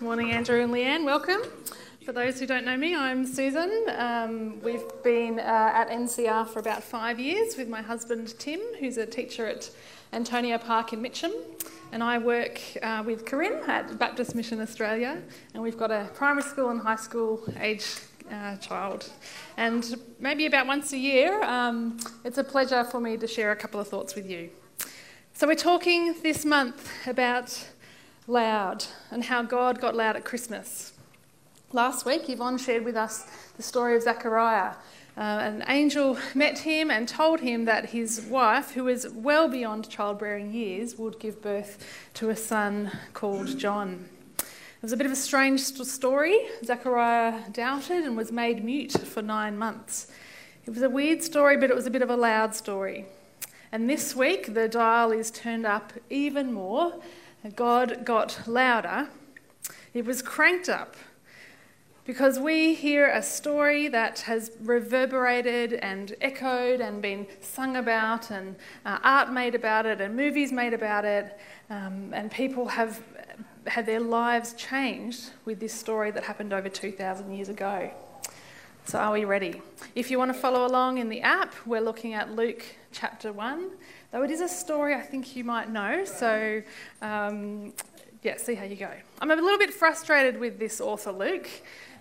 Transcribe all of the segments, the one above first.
Morning, Andrew and Leanne. Welcome. For those who don't know me, I'm Susan. Um, we've been uh, at NCR for about five years with my husband Tim, who's a teacher at Antonio Park in Mitcham. And I work uh, with Corinne at Baptist Mission Australia. And we've got a primary school and high school age uh, child. And maybe about once a year, um, it's a pleasure for me to share a couple of thoughts with you. So, we're talking this month about loud and how God got loud at Christmas. Last week, Yvonne shared with us the story of Zechariah. Uh, an angel met him and told him that his wife, who was well beyond childbearing years, would give birth to a son called John. It was a bit of a strange story. Zechariah doubted and was made mute for nine months. It was a weird story, but it was a bit of a loud story. And this week, the dial is turned up even more God got louder, it was cranked up because we hear a story that has reverberated and echoed and been sung about, and uh, art made about it, and movies made about it, um, and people have had their lives changed with this story that happened over 2,000 years ago. So, are we ready? If you want to follow along in the app, we're looking at Luke chapter 1. Though it is a story I think you might know, so um, yeah, see how you go. I'm a little bit frustrated with this author, Luke,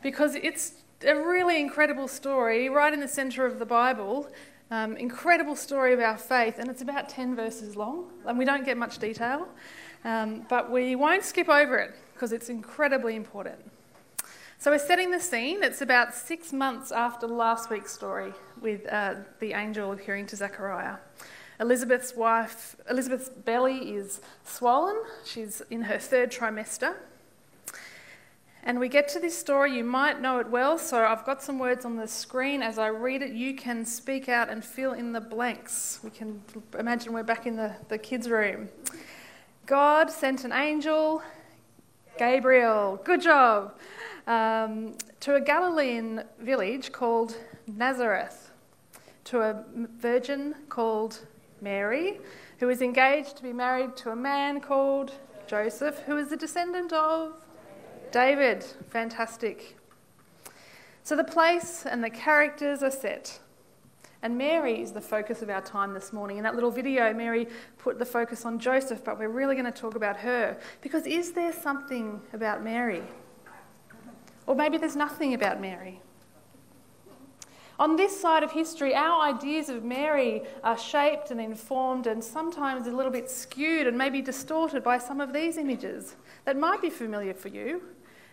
because it's a really incredible story right in the centre of the Bible. Um, incredible story of our faith, and it's about 10 verses long, and we don't get much detail, um, but we won't skip over it because it's incredibly important. So we're setting the scene. It's about six months after last week's story with uh, the angel appearing to Zechariah. Elizabeth's wife, Elizabeth's belly is swollen. She's in her third trimester. And we get to this story, you might know it well, so I've got some words on the screen. As I read it, you can speak out and fill in the blanks. We can imagine we're back in the, the kids' room. God sent an angel, Gabriel, good job, um, to a Galilean village called Nazareth, to a virgin called Mary, who was engaged to be married to a man called Joseph, who is a descendant of David. Fantastic. So the place and the characters are set. And Mary is the focus of our time this morning. In that little video, Mary put the focus on Joseph, but we're really going to talk about her. Because is there something about Mary? Or maybe there's nothing about Mary. On this side of history, our ideas of Mary are shaped and informed and sometimes a little bit skewed and maybe distorted by some of these images that might be familiar for you,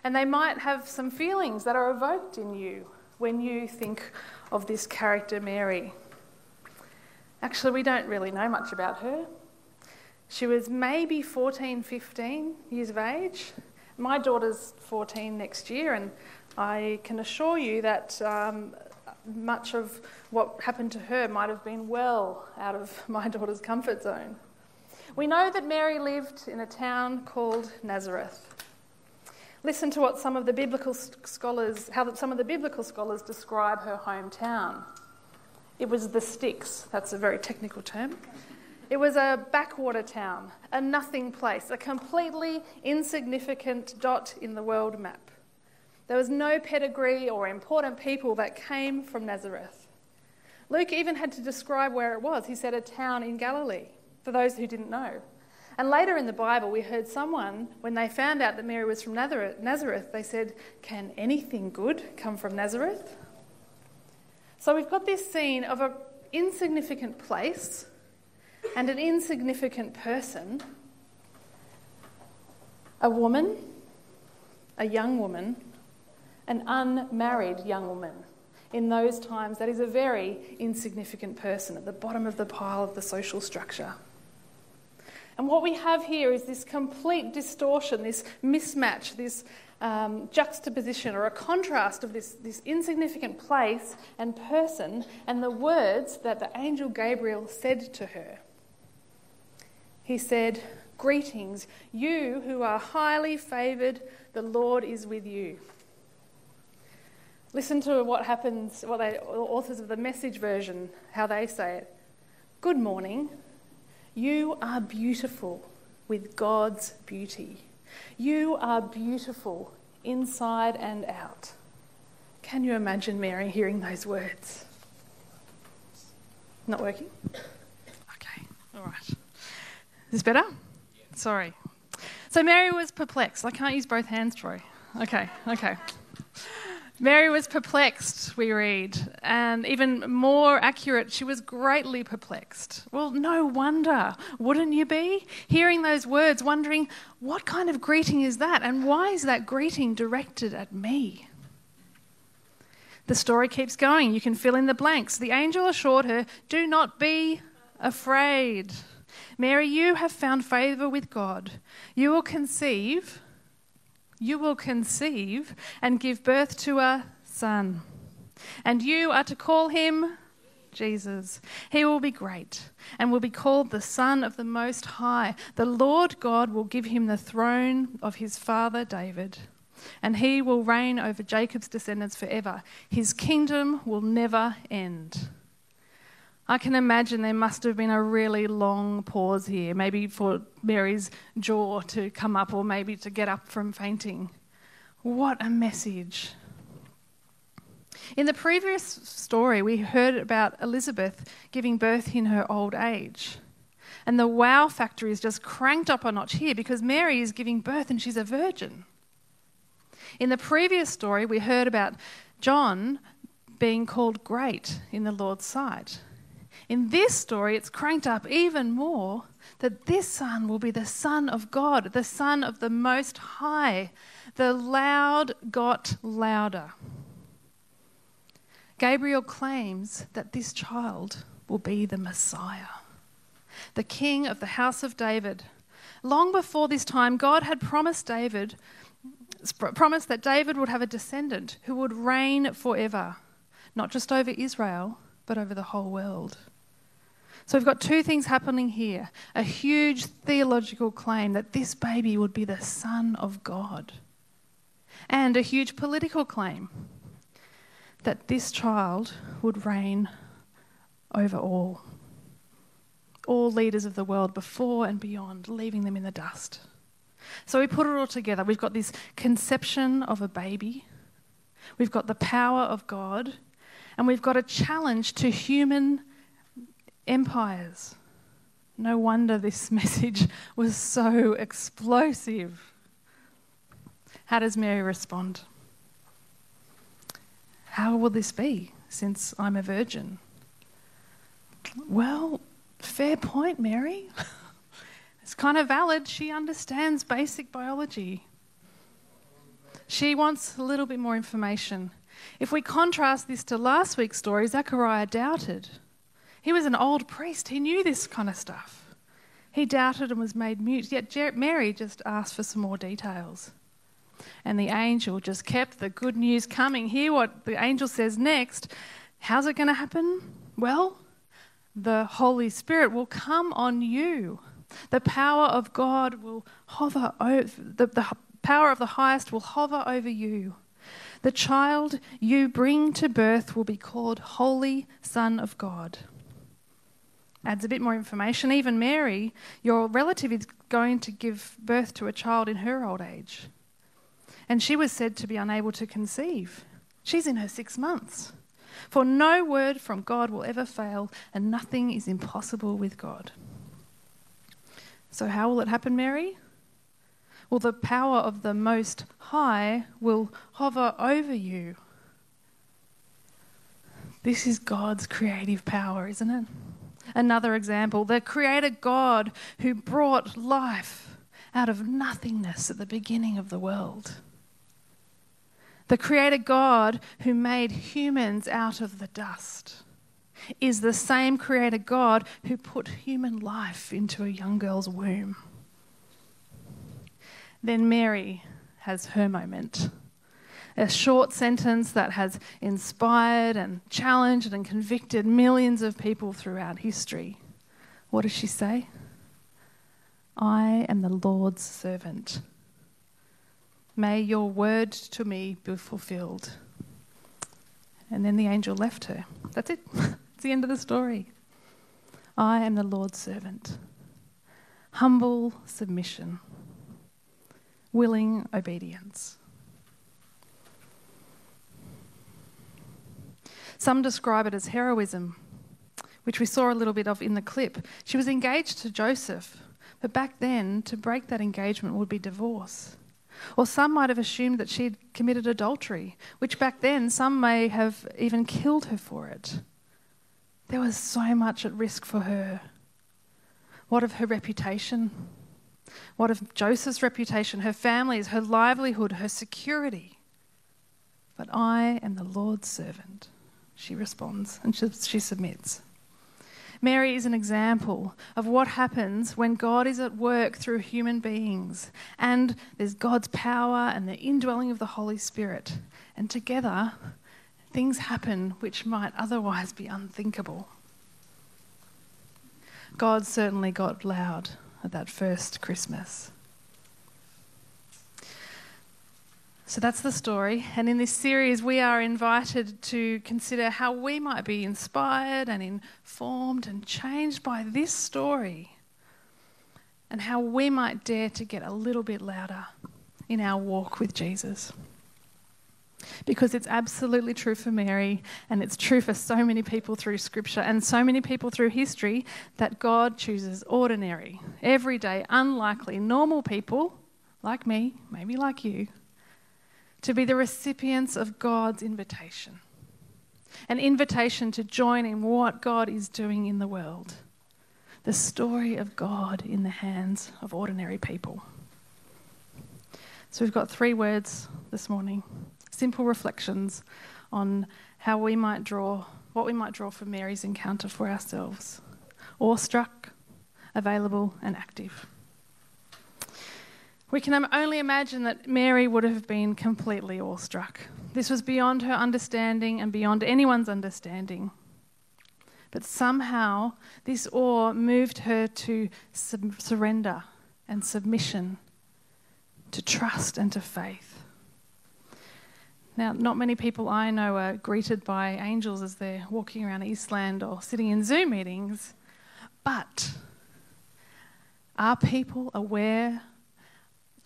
and they might have some feelings that are evoked in you when you think of this character, Mary. Actually, we don't really know much about her. She was maybe 14, 15 years of age. My daughter's 14 next year, and I can assure you that um, much of what happened to her might have been well out of my daughter's comfort zone. We know that Mary lived in a town called Nazareth. Listen to what some of the biblical scholars, how some of the biblical scholars describe her hometown. It was the sticks, that's a very technical term. It was a backwater town, a nothing place, a completely insignificant dot in the world map. There was no pedigree or important people that came from Nazareth. Luke even had to describe where it was. He said a town in Galilee, for those who didn't know. And later in the Bible, we heard someone, when they found out that Mary was from Nazareth, they said, Can anything good come from Nazareth? So we've got this scene of an insignificant place and an insignificant person, a woman, a young woman, an unmarried young woman. In those times, that is a very insignificant person at the bottom of the pile of the social structure. And what we have here is this complete distortion, this mismatch, this um, juxtaposition or a contrast of this, this insignificant place and person and the words that the angel Gabriel said to her. He said, Greetings, you who are highly favoured, the Lord is with you. Listen to what happens, what the authors of the message version, how they say it. Good morning. You are beautiful with God's beauty. You are beautiful inside and out. Can you imagine Mary hearing those words? Not working? Okay, all right. Is this better? Sorry. So Mary was perplexed. I can't use both hands, Troy. Okay, okay. Mary was perplexed, we read, and even more accurate, she was greatly perplexed. Well, no wonder, wouldn't you be? Hearing those words, wondering, what kind of greeting is that, and why is that greeting directed at me? The story keeps going. You can fill in the blanks. The angel assured her, Do not be afraid. Mary, you have found favour with God. You will conceive you will conceive and give birth to a son. And you are to call him Jesus. He will be great and will be called the Son of the Most High. The Lord God will give him the throne of his father David, and he will reign over Jacob's descendants forever. His kingdom will never end. I can imagine there must have been a really long pause here, maybe for Mary's jaw to come up or maybe to get up from fainting. What a message. In the previous story, we heard about Elizabeth giving birth in her old age. And the wow factor is just cranked up a notch here because Mary is giving birth and she's a virgin. In the previous story, we heard about John being called great in the Lord's sight. In this story, it's cranked up even more that this son will be the Son of God, the Son of the Most High. The loud got louder. Gabriel claims that this child will be the Messiah, the King of the house of David. Long before this time, God had promised David, promised that David would have a descendant who would reign forever, not just over Israel, but over the whole world. So we've got two things happening here a huge theological claim that this baby would be the Son of God, and a huge political claim that this child would reign over all. All leaders of the world before and beyond, leaving them in the dust. So we put it all together. We've got this conception of a baby, we've got the power of God, and we've got a challenge to human empires. No wonder this message was so explosive. How does Mary respond? How will this be since I'm a virgin? Well, fair point, Mary. it's kind of valid. She understands basic biology. She wants a little bit more information. If we contrast this to last week's story, Zechariah doubted. He was an old priest, he knew this kind of stuff. He doubted and was made mute, yet Mary just asked for some more details. And the angel just kept the good news coming. Hear what the angel says next. How's it going to happen? Well, the Holy Spirit will come on you. The power of God will hover over, the, the power of the highest will hover over you. The child you bring to birth will be called Holy Son of God adds a bit more information. Even Mary, your relative, is going to give birth to a child in her old age. And she was said to be unable to conceive. She's in her six months. For no word from God will ever fail, and nothing is impossible with God. So, how will it happen, Mary? Well, the power of the Most High will hover over you. This is God's creative power, isn't it? Another example the Creator God who brought life out of nothingness at the beginning of the world. The Creator God who made humans out of the dust is the same Creator God who put human life into a young girl's womb. Then Mary has her moment a short sentence that has inspired and challenged and convicted millions of people throughout history. What does she say? I am the Lord's servant. May your word to me be fulfilled. And then the angel left her. That's it. it's the end of the story. I am the Lord's servant. Humble submission. willing obedience. Some describe it as heroism, which we saw a little bit of in the clip. She was engaged to Joseph, but back then, to break that engagement would be divorce. Or some might have assumed that she had committed adultery, which back then some may have even killed her for it. There was so much at risk for her. What of her reputation? What of Joseph's reputation, her family's, her livelihood, her security? But I am the Lord's servant, she responds, and she, she submits. Mary is an example of what happens when God is at work through human beings and there's God's power and the indwelling of the Holy Spirit. And together, things happen which might otherwise be unthinkable. God certainly got loud at that first Christmas. So that's the story. And in this series, we are invited to consider how we might be inspired and informed and changed by this story, and how we might dare to get a little bit louder in our walk with Jesus. Because it's absolutely true for Mary, and it's true for so many people through Scripture and so many people through history that God chooses ordinary, everyday, unlikely, normal people like me, maybe like you to be the recipients of God's invitation an invitation to join in what God is doing in the world. The story of God in the hands of ordinary people. So we've got three words this morning simple reflections on how we might draw, what we might draw from Mary's encounter for ourselves awestruck, available, and active. We can only imagine that Mary would have been completely awestruck. This was beyond her understanding and beyond anyone's understanding. But somehow, this awe moved her to sub- surrender and submission, to trust and to faith. Now, not many people I know are greeted by angels as they're walking around Eastland or sitting in Zoom meetings, but are people aware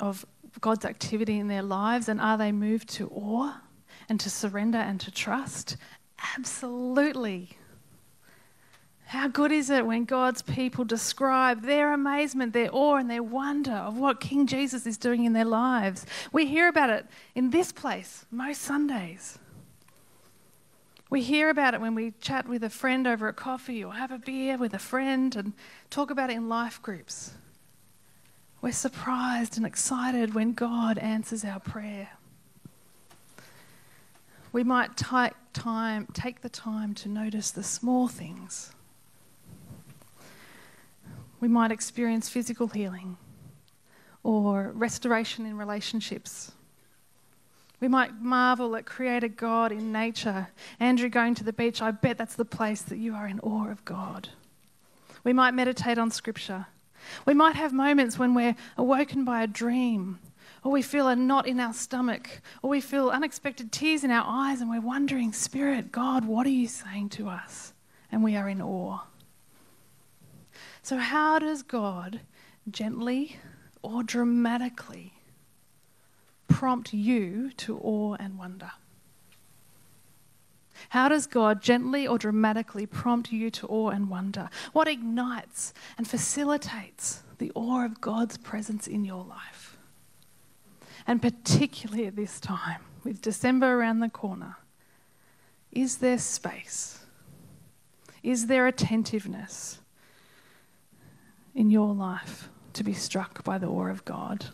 of God's activity in their lives and are they moved to awe and to surrender and to trust? Absolutely. How good is it when God's people describe their amazement, their awe, and their wonder of what King Jesus is doing in their lives? We hear about it in this place most Sundays. We hear about it when we chat with a friend over a coffee or have a beer with a friend and talk about it in life groups. We're surprised and excited when God answers our prayer. We might take, time, take the time to notice the small things. We might experience physical healing or restoration in relationships. We might marvel at Creator God in nature. Andrew going to the beach, I bet that's the place that you are in awe of God. We might meditate on Scripture we might have moments when we're awoken by a dream, or we feel a knot in our stomach, or we feel unexpected tears in our eyes, and we're wondering, Spirit, God, what are you saying to us? And we are in awe. So, how does God gently or dramatically prompt you to awe and wonder? How does God gently or dramatically prompt you to awe and wonder? What ignites and facilitates the awe of God's presence in your life? And particularly at this time, with December around the corner, is there space? Is there attentiveness in your life to be struck by the awe of God?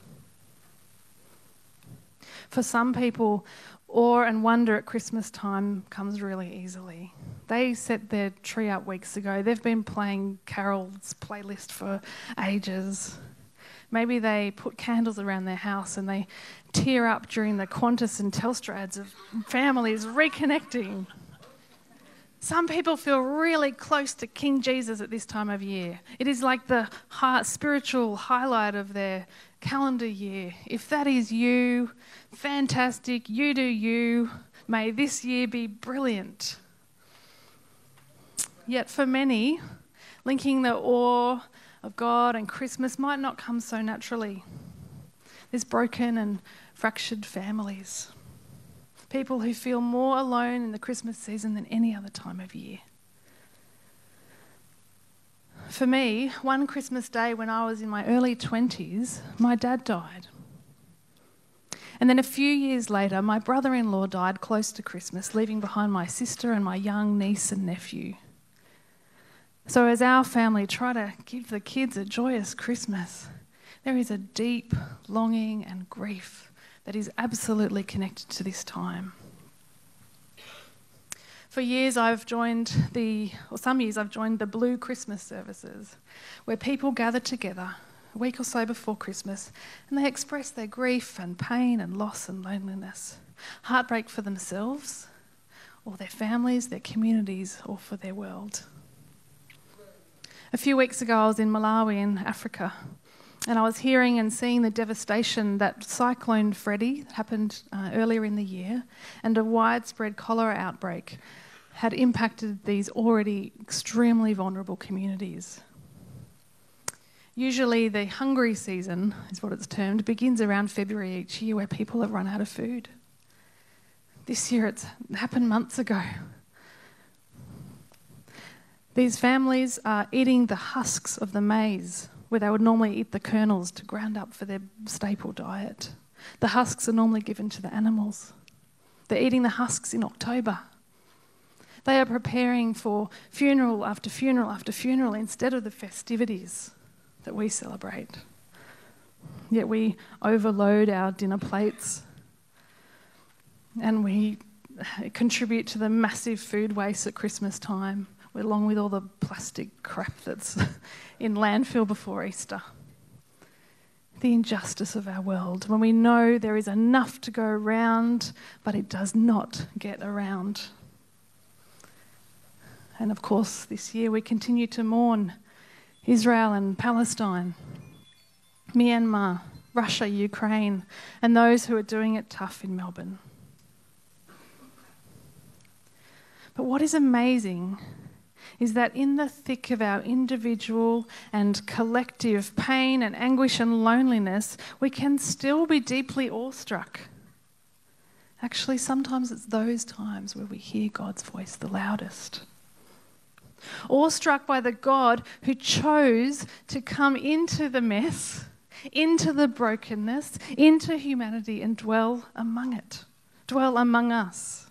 For some people, awe and wonder at Christmas time comes really easily. They set their tree up weeks ago. They've been playing Carol's playlist for ages. Maybe they put candles around their house and they tear up during the Qantas and Telstra ads of families reconnecting. Some people feel really close to King Jesus at this time of year. It is like the heart, spiritual highlight of their calendar year. If that is you, fantastic, you do you. May this year be brilliant. Yet for many, linking the awe of God and Christmas might not come so naturally. There's broken and fractured families. People who feel more alone in the Christmas season than any other time of year. For me, one Christmas day when I was in my early 20s, my dad died. And then a few years later, my brother in law died close to Christmas, leaving behind my sister and my young niece and nephew. So, as our family try to give the kids a joyous Christmas, there is a deep longing and grief that is absolutely connected to this time. For years, I've joined the, or some years, I've joined the Blue Christmas services, where people gather together a week or so before Christmas and they express their grief and pain and loss and loneliness, heartbreak for themselves or their families, their communities, or for their world. A few weeks ago, I was in Malawi in Africa, and I was hearing and seeing the devastation that Cyclone Freddy happened uh, earlier in the year, and a widespread cholera outbreak had impacted these already extremely vulnerable communities. Usually, the hungry season is what it's termed, begins around February each year where people have run out of food. This year, it's happened months ago. These families are eating the husks of the maize, where they would normally eat the kernels to ground up for their staple diet. The husks are normally given to the animals. They're eating the husks in October. They are preparing for funeral after funeral after funeral instead of the festivities that we celebrate. Yet we overload our dinner plates and we contribute to the massive food waste at Christmas time along with all the plastic crap that's in landfill before Easter. The injustice of our world, when we know there is enough to go around, but it does not get around. And of course, this year we continue to mourn Israel and Palestine, Myanmar, Russia, Ukraine, and those who are doing it tough in Melbourne. But what is amazing is that in the thick of our individual and collective pain and anguish and loneliness, we can still be deeply awestruck. Actually, sometimes it's those times where we hear God's voice the loudest. Awestruck by the God who chose to come into the mess, into the brokenness, into humanity, and dwell among it, dwell among us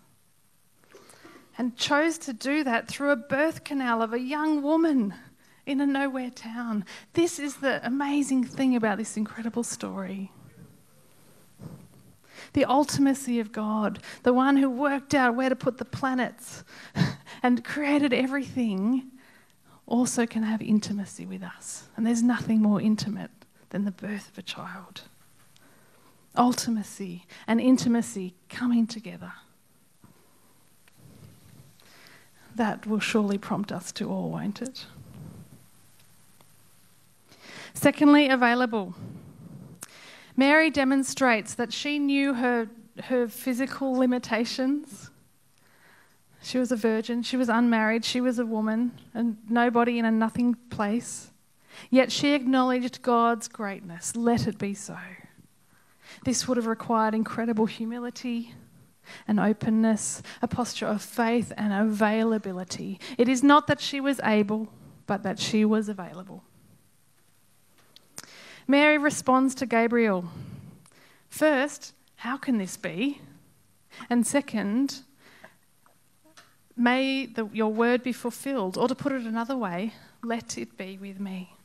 and chose to do that through a birth canal of a young woman in a nowhere town. This is the amazing thing about this incredible story. The ultimacy of God, the one who worked out where to put the planets and created everything, also can have intimacy with us. And there's nothing more intimate than the birth of a child. Ultimacy and intimacy coming together. That will surely prompt us to all, won't it? Secondly, available. Mary demonstrates that she knew her, her physical limitations. She was a virgin, she was unmarried, she was a woman, and nobody in a nothing place. Yet she acknowledged God's greatness. Let it be so. This would have required incredible humility, an openness, a posture of faith and availability. It is not that she was able, but that she was available. Mary responds to Gabriel. First, how can this be? And second, may the, your word be fulfilled. Or to put it another way, let it be with me.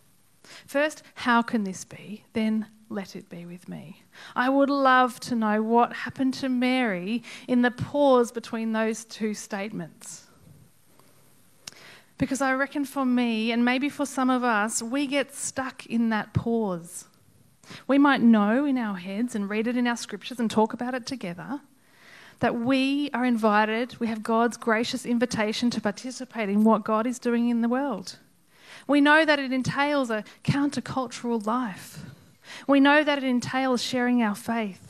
First, how can this be? Then, let it be with me. I would love to know what happened to Mary in the pause between those two statements. Because I reckon for me, and maybe for some of us, we get stuck in that pause. We might know in our heads and read it in our scriptures and talk about it together that we are invited, we have God's gracious invitation to participate in what God is doing in the world. We know that it entails a countercultural life. We know that it entails sharing our faith,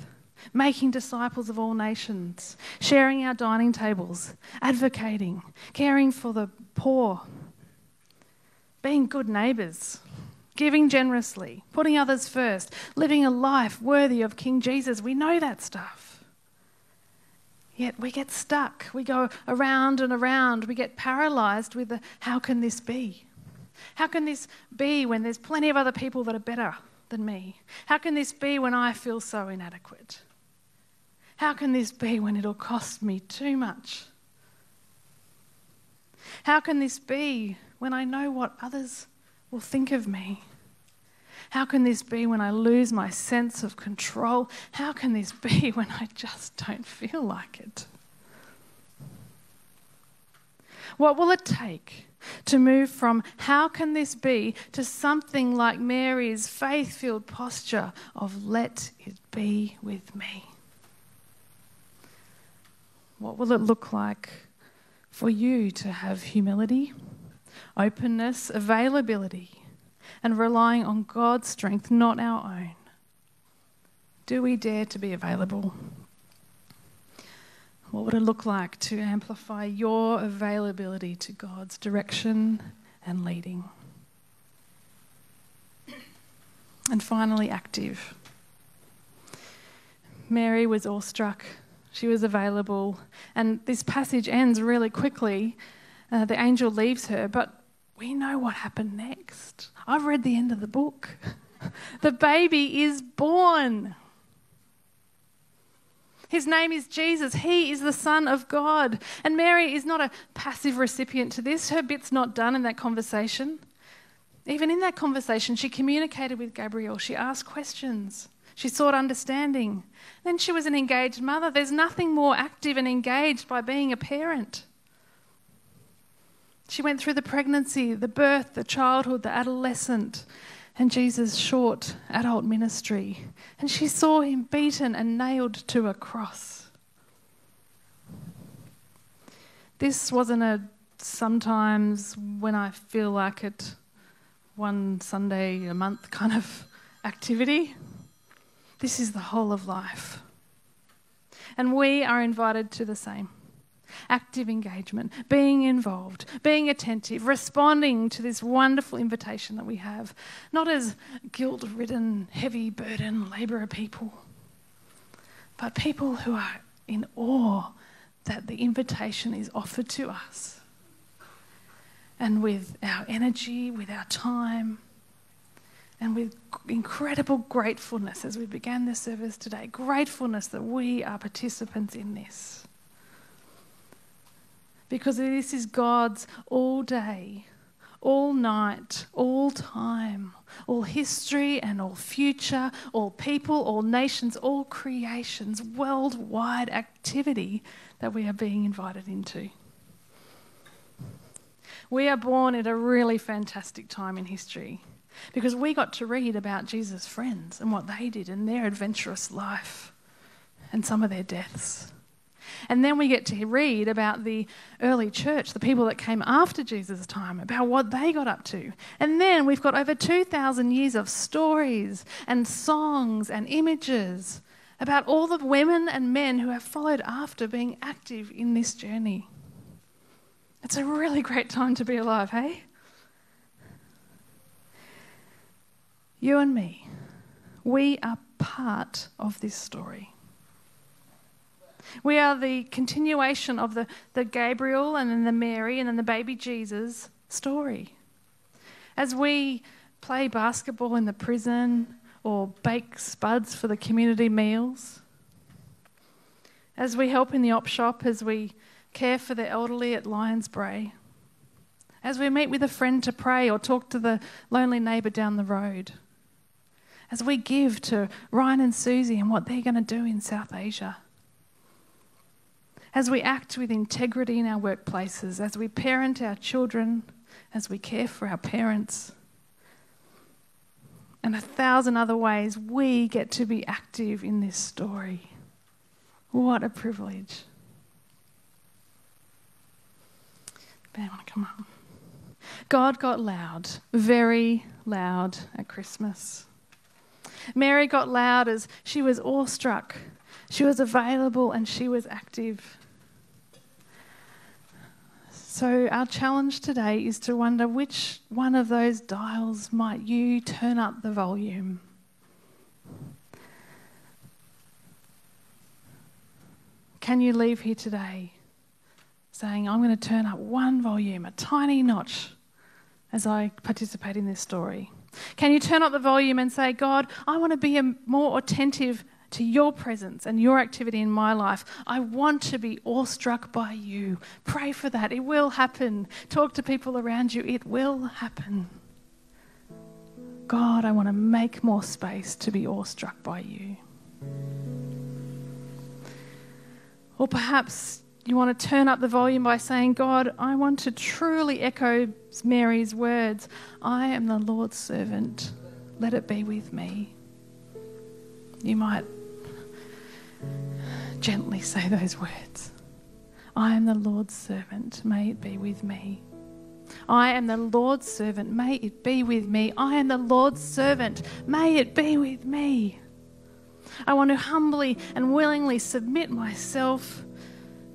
making disciples of all nations, sharing our dining tables, advocating, caring for the poor, being good neighbours, giving generously, putting others first, living a life worthy of King Jesus. We know that stuff. Yet we get stuck. We go around and around. We get paralyzed with the how can this be? How can this be when there's plenty of other people that are better than me? How can this be when I feel so inadequate? How can this be when it'll cost me too much? How can this be when I know what others will think of me? How can this be when I lose my sense of control? How can this be when I just don't feel like it? What will it take to move from how can this be to something like Mary's faith filled posture of let it be with me? What will it look like for you to have humility, openness, availability, and relying on God's strength, not our own? Do we dare to be available? What would it look like to amplify your availability to God's direction and leading? And finally, active. Mary was awestruck. She was available. And this passage ends really quickly. Uh, the angel leaves her, but we know what happened next. I've read the end of the book. the baby is born. His name is Jesus. He is the Son of God. And Mary is not a passive recipient to this. Her bit's not done in that conversation. Even in that conversation, she communicated with Gabriel. She asked questions. She sought understanding. Then she was an engaged mother. There's nothing more active and engaged by being a parent. She went through the pregnancy, the birth, the childhood, the adolescent, and Jesus' short adult ministry. And she saw him beaten and nailed to a cross. This wasn't a sometimes when I feel like it, one Sunday a month kind of activity. This is the whole of life. And we are invited to the same active engagement, being involved, being attentive, responding to this wonderful invitation that we have, not as guilt ridden, heavy burden labourer people, but people who are in awe that the invitation is offered to us. And with our energy, with our time, and with incredible gratefulness as we began this service today, gratefulness that we are participants in this because this is God's all day, all night, all time, all history and all future, all people, all nations, all creations, worldwide activity that we are being invited into. We are born at a really fantastic time in history because we got to read about Jesus' friends and what they did in their adventurous life and some of their deaths. And then we get to read about the early church, the people that came after Jesus' time, about what they got up to. And then we've got over 2,000 years of stories and songs and images about all the women and men who have followed after being active in this journey. It's a really great time to be alive, hey? You and me, we are part of this story. We are the continuation of the, the Gabriel and then the Mary and then the baby Jesus story. As we play basketball in the prison or bake spuds for the community meals, as we help in the op shop, as we care for the elderly at Lions Bray, as we meet with a friend to pray or talk to the lonely neighbour down the road, as we give to Ryan and Susie and what they're going to do in South Asia as we act with integrity in our workplaces, as we parent our children, as we care for our parents, and a thousand other ways, we get to be active in this story. What a privilege. Ben, want to come up? God got loud, very loud at Christmas. Mary got loud as she was awestruck. She was available and she was active. So, our challenge today is to wonder which one of those dials might you turn up the volume? Can you leave here today saying, I'm going to turn up one volume, a tiny notch, as I participate in this story? Can you turn up the volume and say, God, I want to be more attentive to your presence and your activity in my life. I want to be awestruck by you. Pray for that. It will happen. Talk to people around you. It will happen. God, I want to make more space to be awestruck by you. Or perhaps you want to turn up the volume by saying, God, I want to truly echo Mary's words I am the Lord's servant. Let it be with me. You might gently say those words I am the Lord's servant. May it be with me. I am the Lord's servant. May it be with me. I am the Lord's servant. May it be with me. I want to humbly and willingly submit myself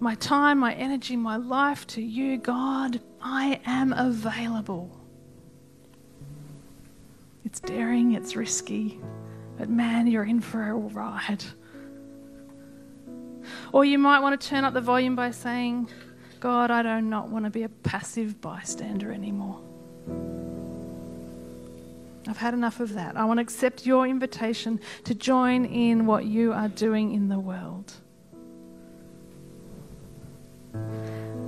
my time, my energy, my life to you, God. I am available. It's daring, it's risky, but man, you're in for a ride. Or you might want to turn up the volume by saying, God, I do not want to be a passive bystander anymore. I've had enough of that. I want to accept your invitation to join in what you are doing in the world.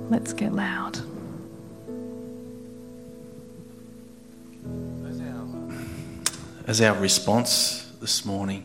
Let's get loud. As our response this morning,